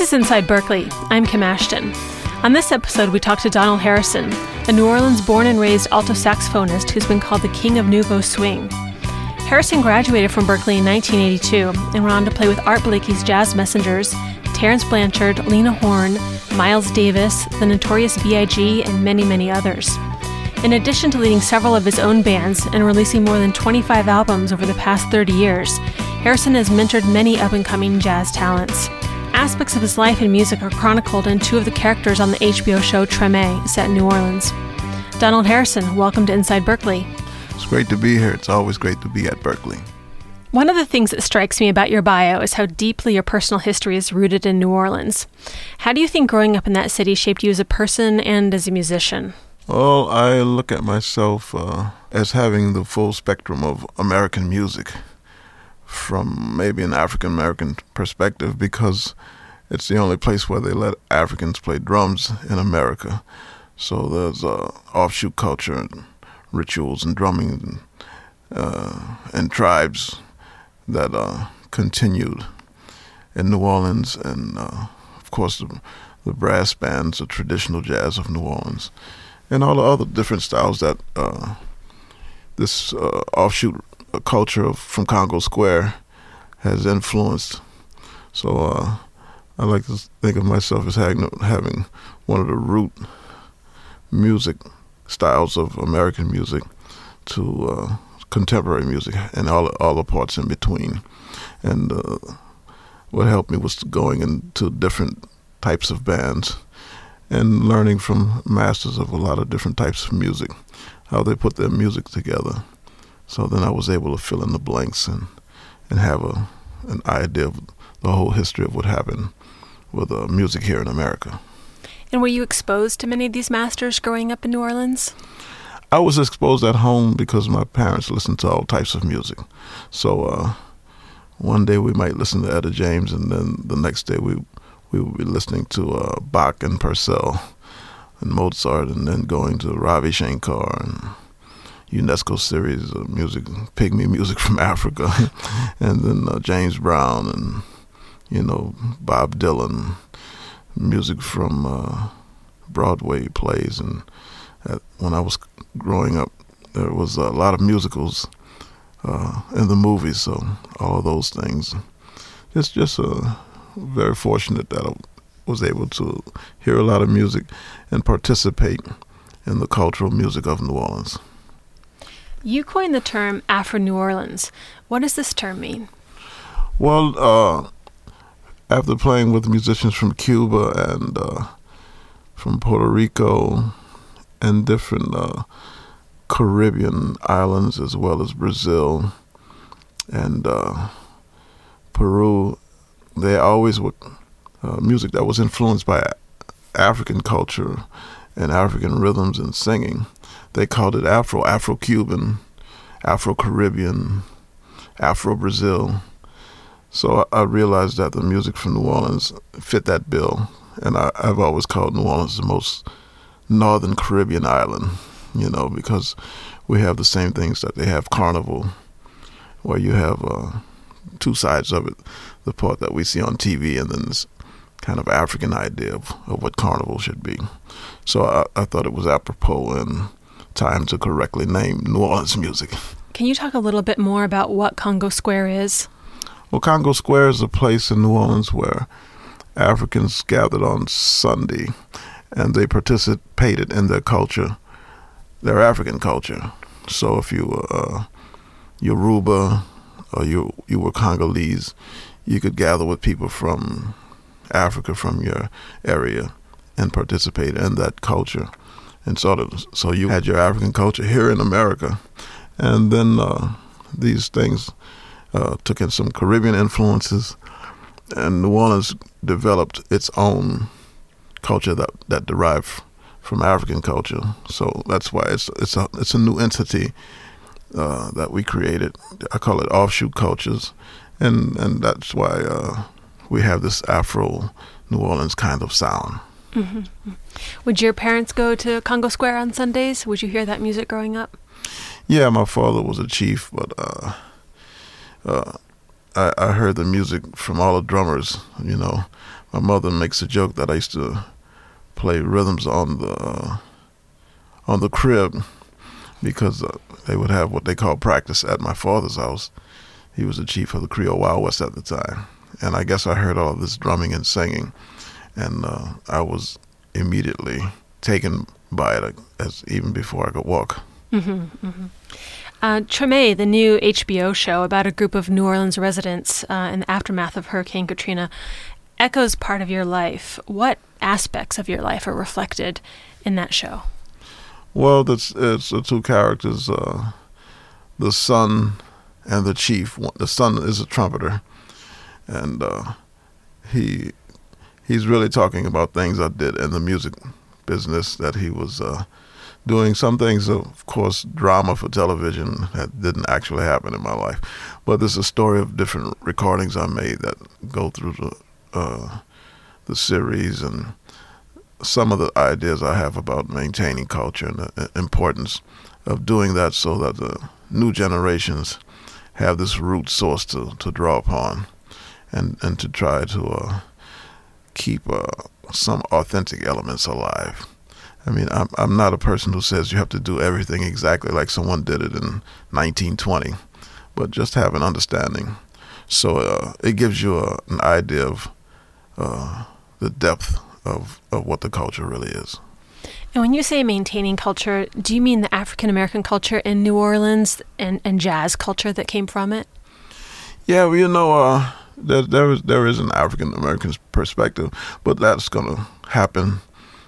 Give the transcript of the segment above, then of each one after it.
This is Inside Berklee. I'm Kim Ashton. On this episode, we talk to Donald Harrison, a New Orleans born and raised alto saxophonist who's been called the king of nouveau swing. Harrison graduated from Berklee in 1982 and went on to play with Art Blakey's Jazz Messengers, Terence Blanchard, Lena Horne, Miles Davis, the Notorious B.I.G., and many, many others. In addition to leading several of his own bands and releasing more than 25 albums over the past 30 years, Harrison has mentored many up and coming jazz talents. Aspects of his life and music are chronicled in two of the characters on the HBO show Treme, set in New Orleans. Donald Harrison, welcome to Inside Berklee. It's great to be here. It's always great to be at Berklee. One of the things that strikes me about your bio is how deeply your personal history is rooted in New Orleans. How do you think growing up in that city shaped you as a person and as a musician? Well, I look at myself uh, as having the full spectrum of American music from maybe an African American perspective because it's the only place where they let Africans play drums in America. So there's uh, offshoot culture and rituals and drumming and, uh, and tribes that uh, continued in New Orleans and, uh, of course, the, the brass bands, the traditional jazz of New Orleans and all the other different styles that uh, this uh, offshoot culture from Congo Square has influenced. So uh, I like to think of myself as having, having one of the root music styles of American music to uh, contemporary music and all all the parts in between. And uh, what helped me was going into different types of bands and learning from masters of a lot of different types of music, how they put their music together. So then I was able to fill in the blanks and and have a an idea of the whole history of what happened with uh, music here in America. And were you exposed to many of these masters growing up in New Orleans? I was exposed at home because my parents listened to all types of music. So uh, one day we might listen to Etta James, and then the next day we we would be listening to uh, Bach and Purcell and Mozart, and then going to Ravi Shankar and UNESCO series of music, pygmy music from Africa, and then uh, James Brown and you know Bob Dylan, music from uh, Broadway plays, and uh, when I was growing up, there was a lot of musicals uh, in the movies, so all of those things. It's just a very fortunate that I was able to hear a lot of music and participate in the cultural music of New Orleans. You coined the term Afro New Orleans. What does this term mean? Well, uh, after playing with musicians from Cuba and uh, from Puerto Rico and different uh, Caribbean islands, as well as Brazil and uh, Peru they always were uh, music that was influenced by African culture and African rhythms and singing. They called it Afro, Afro Cuban, Afro Caribbean, Afro Brazil. So I, realized that the music from New Orleans fit that bill, and I, I've always called New Orleans the most northern Caribbean island, you know, because we have the same things that they have Carnival, where you have uh, two sides of it the part that we see on TV and then this kind of African idea of, of what carnival should be. So I, I thought it was apropos and time to correctly name New Orleans music. Can you talk a little bit more about what Congo Square is? Well, Congo Square is a place in New Orleans where Africans gathered on Sunday and they participated in their culture, their African culture. So if you were uh, Yoruba or you, you were Congolese, you could gather with people from Africa, from your area, and participate in that culture. And sort of, so you had your African culture here in America, and then uh, these things uh, took in some Caribbean influences, and New Orleans developed its own culture that that derived from African culture. So that's why it's it's a it's a new entity uh, that we created. I call it offshoot cultures, and and that's why uh, we have this Afro New Orleans kind of sound. Mm-hmm. Would your parents go to Congo Square on Sundays? Would you hear that music growing up? Yeah, my father was a chief, but uh, uh, I, I, heard the music from all the drummers. You know, my mother makes a joke that I used to play rhythms on the uh, on the crib because uh, they would have what they call practice at my father's house. He was the chief of the Creole Wild West at the time, and I guess I heard all this drumming and singing, and uh, I was immediately taken by it as even before I could walk. Mm-hmm, mm-hmm. Uh, Treme, the new HBO show about a group of New Orleans residents uh, in the aftermath of Hurricane Katrina, echoes part of your life. What aspects of your life are reflected in that show? Well, it's, it's the two characters, uh, the son and the chief. The son is a trumpeter, and uh, he he's really talking about things I did in the music business that he was uh, doing. Some things, of course, drama for television that didn't actually happen in my life, but there's a story of different recordings I made that go through the uh, the series and some of the ideas I have about maintaining culture and the importance of doing that so that the new generations have this root source to, to draw upon and, and to try to uh, keep uh, some authentic elements alive. I mean, I'm, I'm not a person who says you have to do everything exactly like someone did it in 1920, but just have an understanding. So uh, it gives you a, an idea of uh, the depth of, of what the culture really is. And when you say maintaining culture, do you mean the African American culture in New Orleans and, and jazz culture that came from it? Yeah, well, you know, uh, there, there is there is an African American perspective, but that's going to happen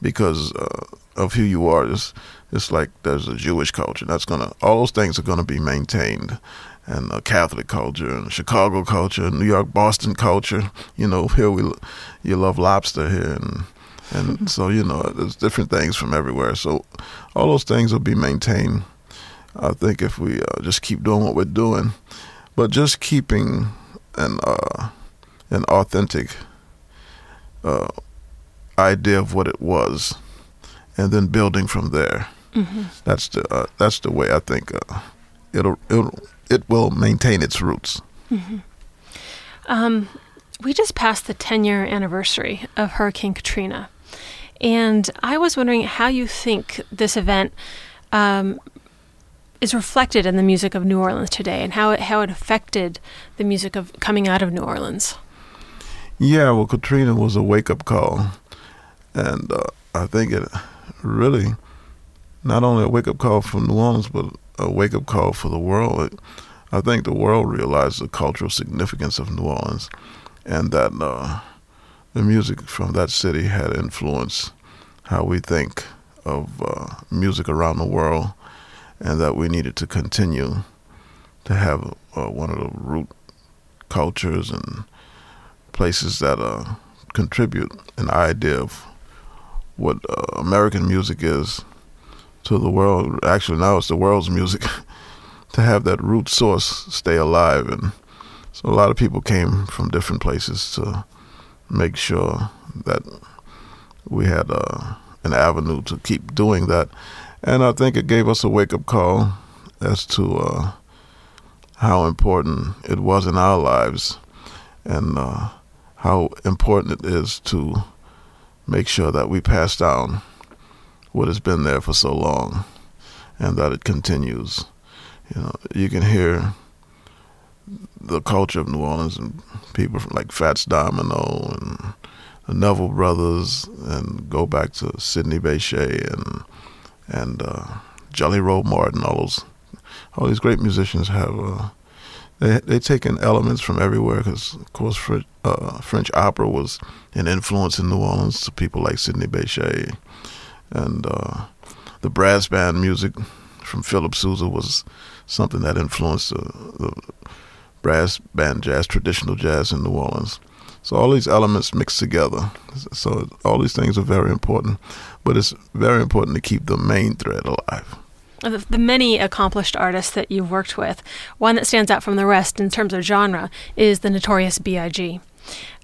because uh, of who you are. It's, it's like there's a Jewish culture that's to all those things are going to be maintained, and a Catholic culture and Chicago culture, and New York, Boston culture. You know, here we you love lobster here, and and so you know there's different things from everywhere. So all those things will be maintained. I think if we uh, just keep doing what we're doing, but just keeping an uh, an authentic uh, idea of what it was, and then building from there. Mm-hmm. That's the uh, that's the way I think uh, it'll it'll it will maintain its roots. Mm-hmm. Um, we just passed the 10 year anniversary of Hurricane Katrina. And I was wondering how you think this event um, is reflected in the music of New Orleans today and how it, how it affected the music of coming out of New Orleans. Yeah, well, Katrina was a wake up call. And uh, I think it really, not only a wake up call for New Orleans, but a wake up call for the world. I think the world realized the cultural significance of New Orleans and that uh, the music from that city had influenced how we think of uh, music around the world and that we needed to continue to have uh, one of the root cultures and places that uh, contribute an idea of what uh, American music is to the world. Actually, now it's the world's music. to have that root source stay alive, and so a lot of people came from different places to make sure that we had uh, an avenue to keep doing that. And I think it gave us a wake up call as to uh, how important it was in our lives and uh, how important it is to make sure that we pass down what has been there for so long and that it continues. You know, you can hear the culture of New Orleans and people from like Fats Domino and the Neville Brothers and go back to Sidney Bechet and and uh, Jelly Roll Morton. All those, all these great musicians have uh, they they taken elements from everywhere because of course French, uh, French opera was an influence in New Orleans to people like Sidney Bechet and uh, the brass band music from Philip Sousa was something that influenced the brass band jazz, traditional jazz in New Orleans. So all these elements mixed together. So all these things are very important, but it's very important to keep the main thread alive. Of the many accomplished artists that you've worked with, one that stands out from the rest in terms of genre is the notorious B.I.G.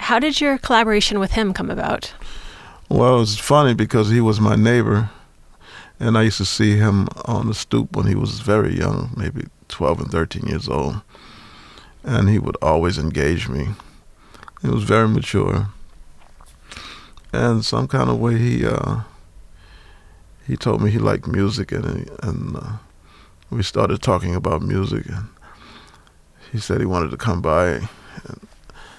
How did your collaboration with him come about? Well, it's funny because he was my neighbor, and I used to see him on the stoop when he was very young, maybe 12 and 13 years old, and he would always engage me. He was very mature, and some kind of way he uh, he told me he liked music, and and uh, we started talking about music, and he said he wanted to come by. And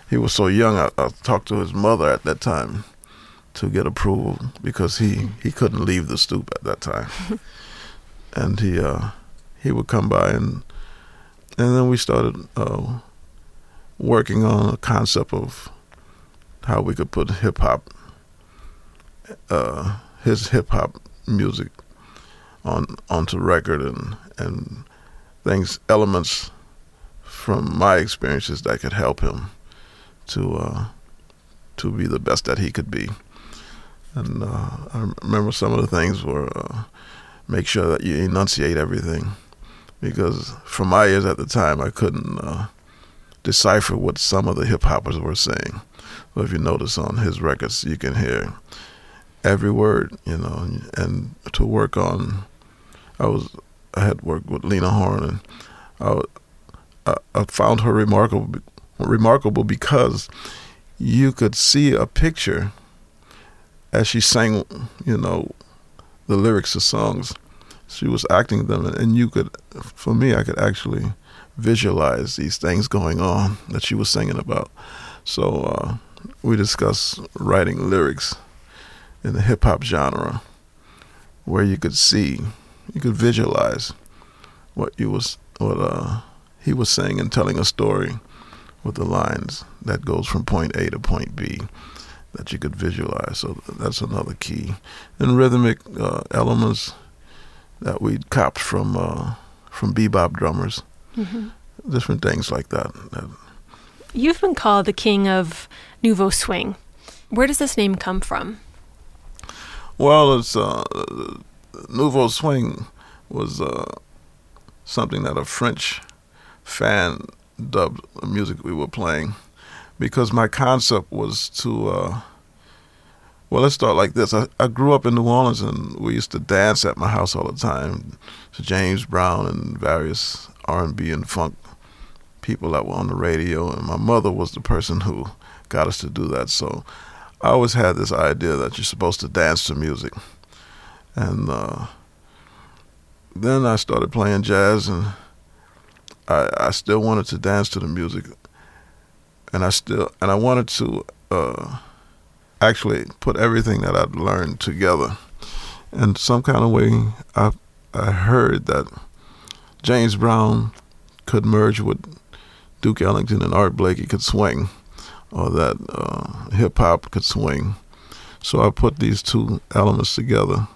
he was so young. I, I talked to his mother at that time to get approval because he, he couldn't leave the stoop at that time, and he uh, he would come by and and then we started uh, working on a concept of how we could put hip hop, uh, his hip hop music, on onto record and and things elements from my experiences that could help him to uh, to be the best that he could be. And uh, I remember some of the things were uh, make sure that you enunciate everything, because from my ears at the time I couldn't uh, decipher what some of the hip hoppers were saying. But if you notice on his records, you can hear every word, you know, and, and to work on. I was I had worked with Lena Horne, and I, I, I found her remarkable remarkable because you could see a picture as she sang, you know, the lyrics of songs. She was acting them, and you could, for me, I could actually visualize these things going on that she was singing about. So uh, we discussed writing lyrics in the hip hop genre, where you could see, you could visualize what you was what uh, he was saying and telling a story with the lines that goes from point A to point B that you could visualize. So that's another key. And rhythmic uh, elements that we copped from uh, from bebop drummers, mm-hmm. different things like that. You've been called the king of nouveau swing. Where does this name come from? Well, it's uh, nouveau swing was uh, something that a French fan dubbed the music we were playing because my concept was to uh, well let's start like this. I, I grew up in new orleans and we used to dance at my house all the time to james brown and various r&b and funk people that were on the radio. And my mother was the person who got us to do that. So i always had this idea that you're supposed to dance to music. And uh, then i started playing jazz and I, I still wanted to dance to the music, and I still and I wanted to uh, actually put everything that I'd learned together. In some kind of way, I I heard that James Brown could merge with Duke Ellington and Art Blakey could swing, or that uh, hip hop could swing. So I put these two elements together.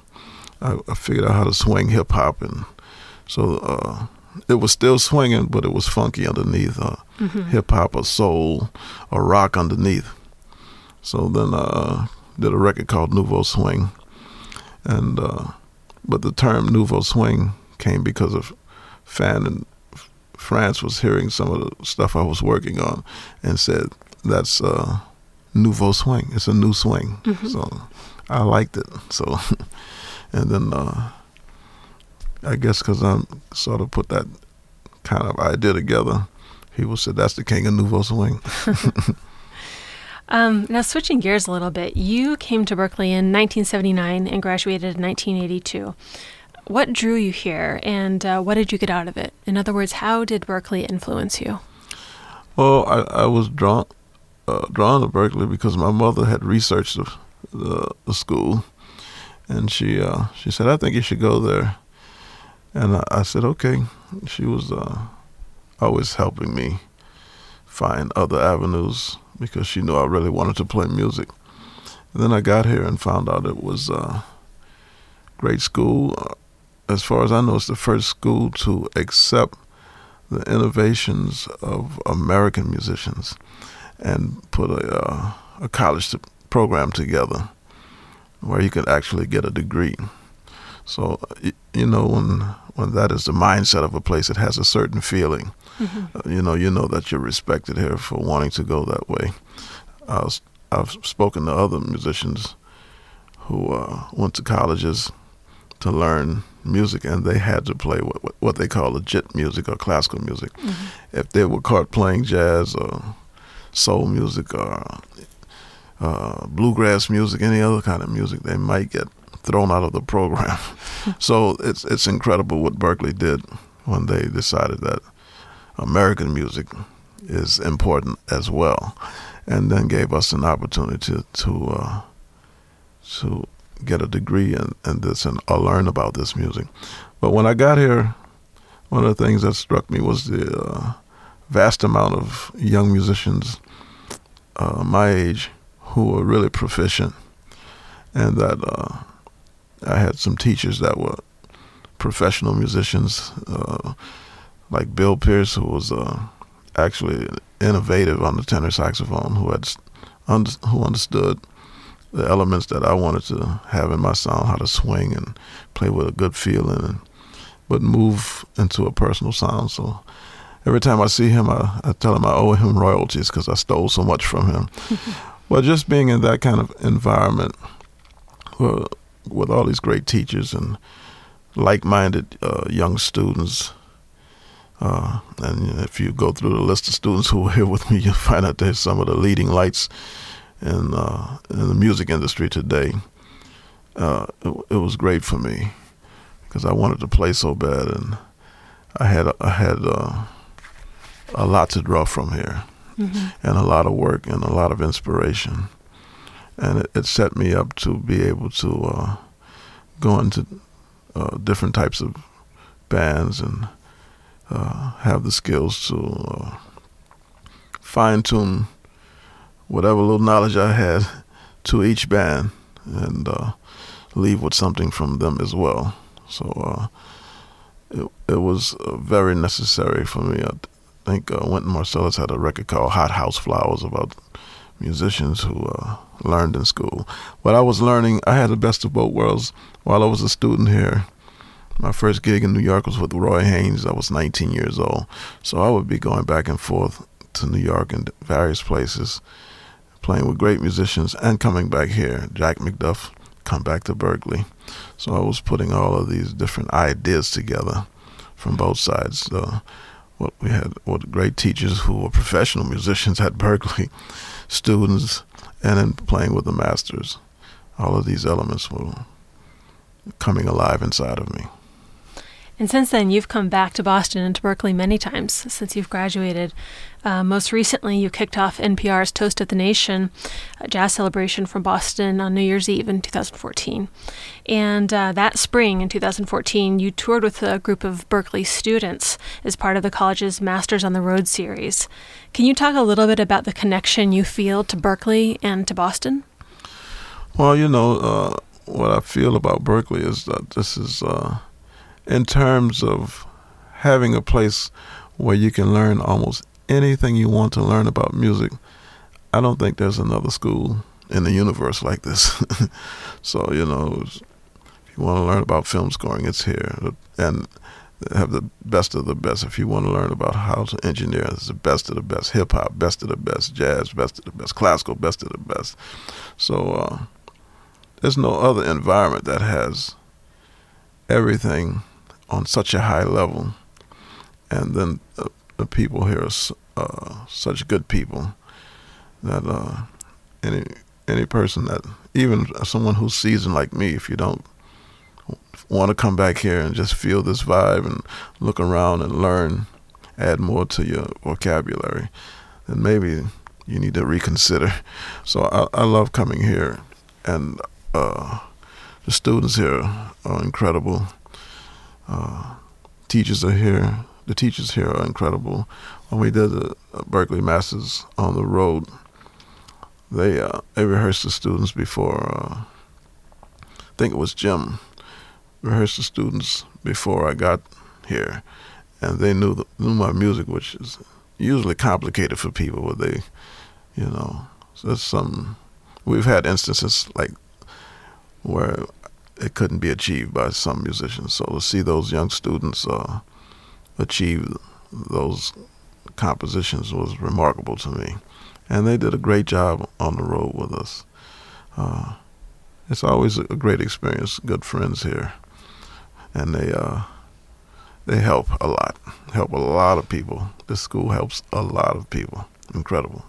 I, I figured out how to swing hip hop, and so uh, it was still swinging, but it was funky underneath, uh, mm-hmm. hip hop or soul or rock underneath. So then I uh, did a record called Nouveau Swing, and uh, but the term Nouveau Swing came because of Fan in France was hearing some of the stuff I was working on, and said that's uh, Nouveau Swing. It's a new swing. Mm-hmm. So I liked it. So and then uh, I guess because I'm sort of put that kind of idea together, people said that's the king of nouveau swing. um, now, switching gears a little bit, you came to Berklee in 1979 and graduated in 1982. What drew you here, and uh, what did you get out of it? In other words, how did Berklee influence you? Well, I, I was drawn uh, drawn to Berklee because my mother had researched the, the, the school, and she uh, she said, "I think you should go there." And I, I said, okay. She was uh, always helping me find other avenues because she knew I really wanted to play music. And then I got here and found out it was a uh, great school. Uh, as far as I know, it's the first school to accept the innovations of American musicians and put a, uh, a college program together where you could actually get a degree. So you know when when that is the mindset of a place, it has a certain feeling. Mm-hmm. Uh, you know, you know that you're respected here for wanting to go that way. I have spoken to other musicians who uh, went to colleges to learn music, and they had to play what what they call legit music or classical music. Mm-hmm. If they were caught playing jazz or soul music or uh, bluegrass music, any other kind of music, they might get thrown out of the program. so it's it's incredible what Berklee did when they decided that American music is important as well, and then gave us an opportunity to to uh, to get a degree in, in this and uh, learn about this music. But when I got here, one of the things that struck me was the uh, vast amount of young musicians uh, my age who were really proficient, and that uh, I had some teachers that were professional musicians, uh, like Bill Pierce, who was uh, actually innovative on the tenor saxophone, who had who understood the elements that I wanted to have in my sound, how to swing and play with a good feeling, and, but move into a personal sound. So every time I see him, I, I tell him I owe him royalties because I stole so much from him. well, just being in that kind of environment uh, with all these great teachers and like-minded uh, young students. Uh, and if you go through the list of students who were here with me, you'll find out they're some of the leading lights in, uh, in the music industry today. Uh, it, it, was great for me because I wanted to play so bad, and I had I had uh, a lot to draw from here, mm-hmm. and a lot of work and a lot of inspiration, and it, it set me up to be able to uh, go into uh, different types of bands and uh, have the skills to uh, fine tune whatever little knowledge I had to each band and uh, leave with something from them as well. So uh, it, it was uh, very necessary for me. I think uh, Wynton Marsalis had a record called Hot House Flowers about musicians who uh, learned in school. What I was learning, I had the best of both worlds while I was a student here. My first gig in New York was with Roy Haynes. I was 19 years old. So I would be going back and forth to New York and various places playing with great musicians and coming back here. Jack McDuff come back to Berklee. So I was putting all of these different ideas together from both sides. What we had what great teachers who were professional musicians at Berklee, students, and then playing with the masters. All of these elements were coming alive inside of me. And since then, you've come back to Boston and to Berklee many times since you've graduated. Uh, most recently, you kicked off NPR's Toast of the Nation, jazz celebration from Boston on New Year's Eve in 2014. And uh, that spring in 2014, you toured with a group of Berklee students as part of the college's Masters on the Road series. Can you talk a little bit about the connection you feel to Berklee and to Boston? Well, you know, uh, what I feel about Berklee is that this is uh, in terms of having a place where you can learn almost anything you want to learn about music, I don't think there's another school in the universe like this. so, you know, if you want to learn about film scoring, it's here. And have the best of the best. If you want to learn about how to engineer, it's the best of the best. Hip hop, best of the best. Jazz, best of the best. Classical, best of the best. So, uh, there's no other environment that has everything on such a high level, and then uh, the people here are uh, such good people that uh, any any person that even someone who's seasoned like me, if you don't want to come back here and just feel this vibe and look around and learn, add more to your vocabulary, then maybe you need to reconsider. So I, I love coming here, and uh, the students here are incredible. Uh, teachers are here. The teachers here are incredible. When we did the Berklee Masters on the road, they uh, they rehearsed the students before. Uh, I think it was Jim rehearsed the students before I got here, and they knew the, knew my music, which is usually complicated for people. But they, you know, so that's some. We've had instances like where it couldn't be achieved by some musicians. So to see those young students uh, achieve those compositions was remarkable to me, and they did a great job on the road with us. Uh, it's always a great experience. Good friends here, and they uh, they help a lot. Help a lot of people. This school helps a lot of people. Incredible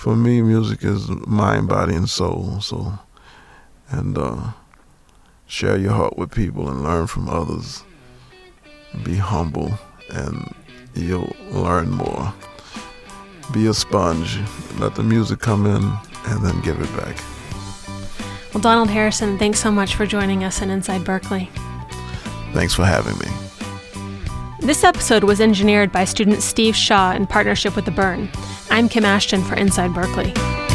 for me, music is mind, body, and soul. So, and uh, share your heart with people and learn from others. Be humble, and you'll learn more. Be a sponge. Let the music come in, and then give it back. Well, Donald Harrison, thanks so much for joining us in Inside Berklee. Thanks for having me. This episode was engineered by student Steve Shaw in partnership with The BIRN. I'm Kim Ashton for Inside Berklee.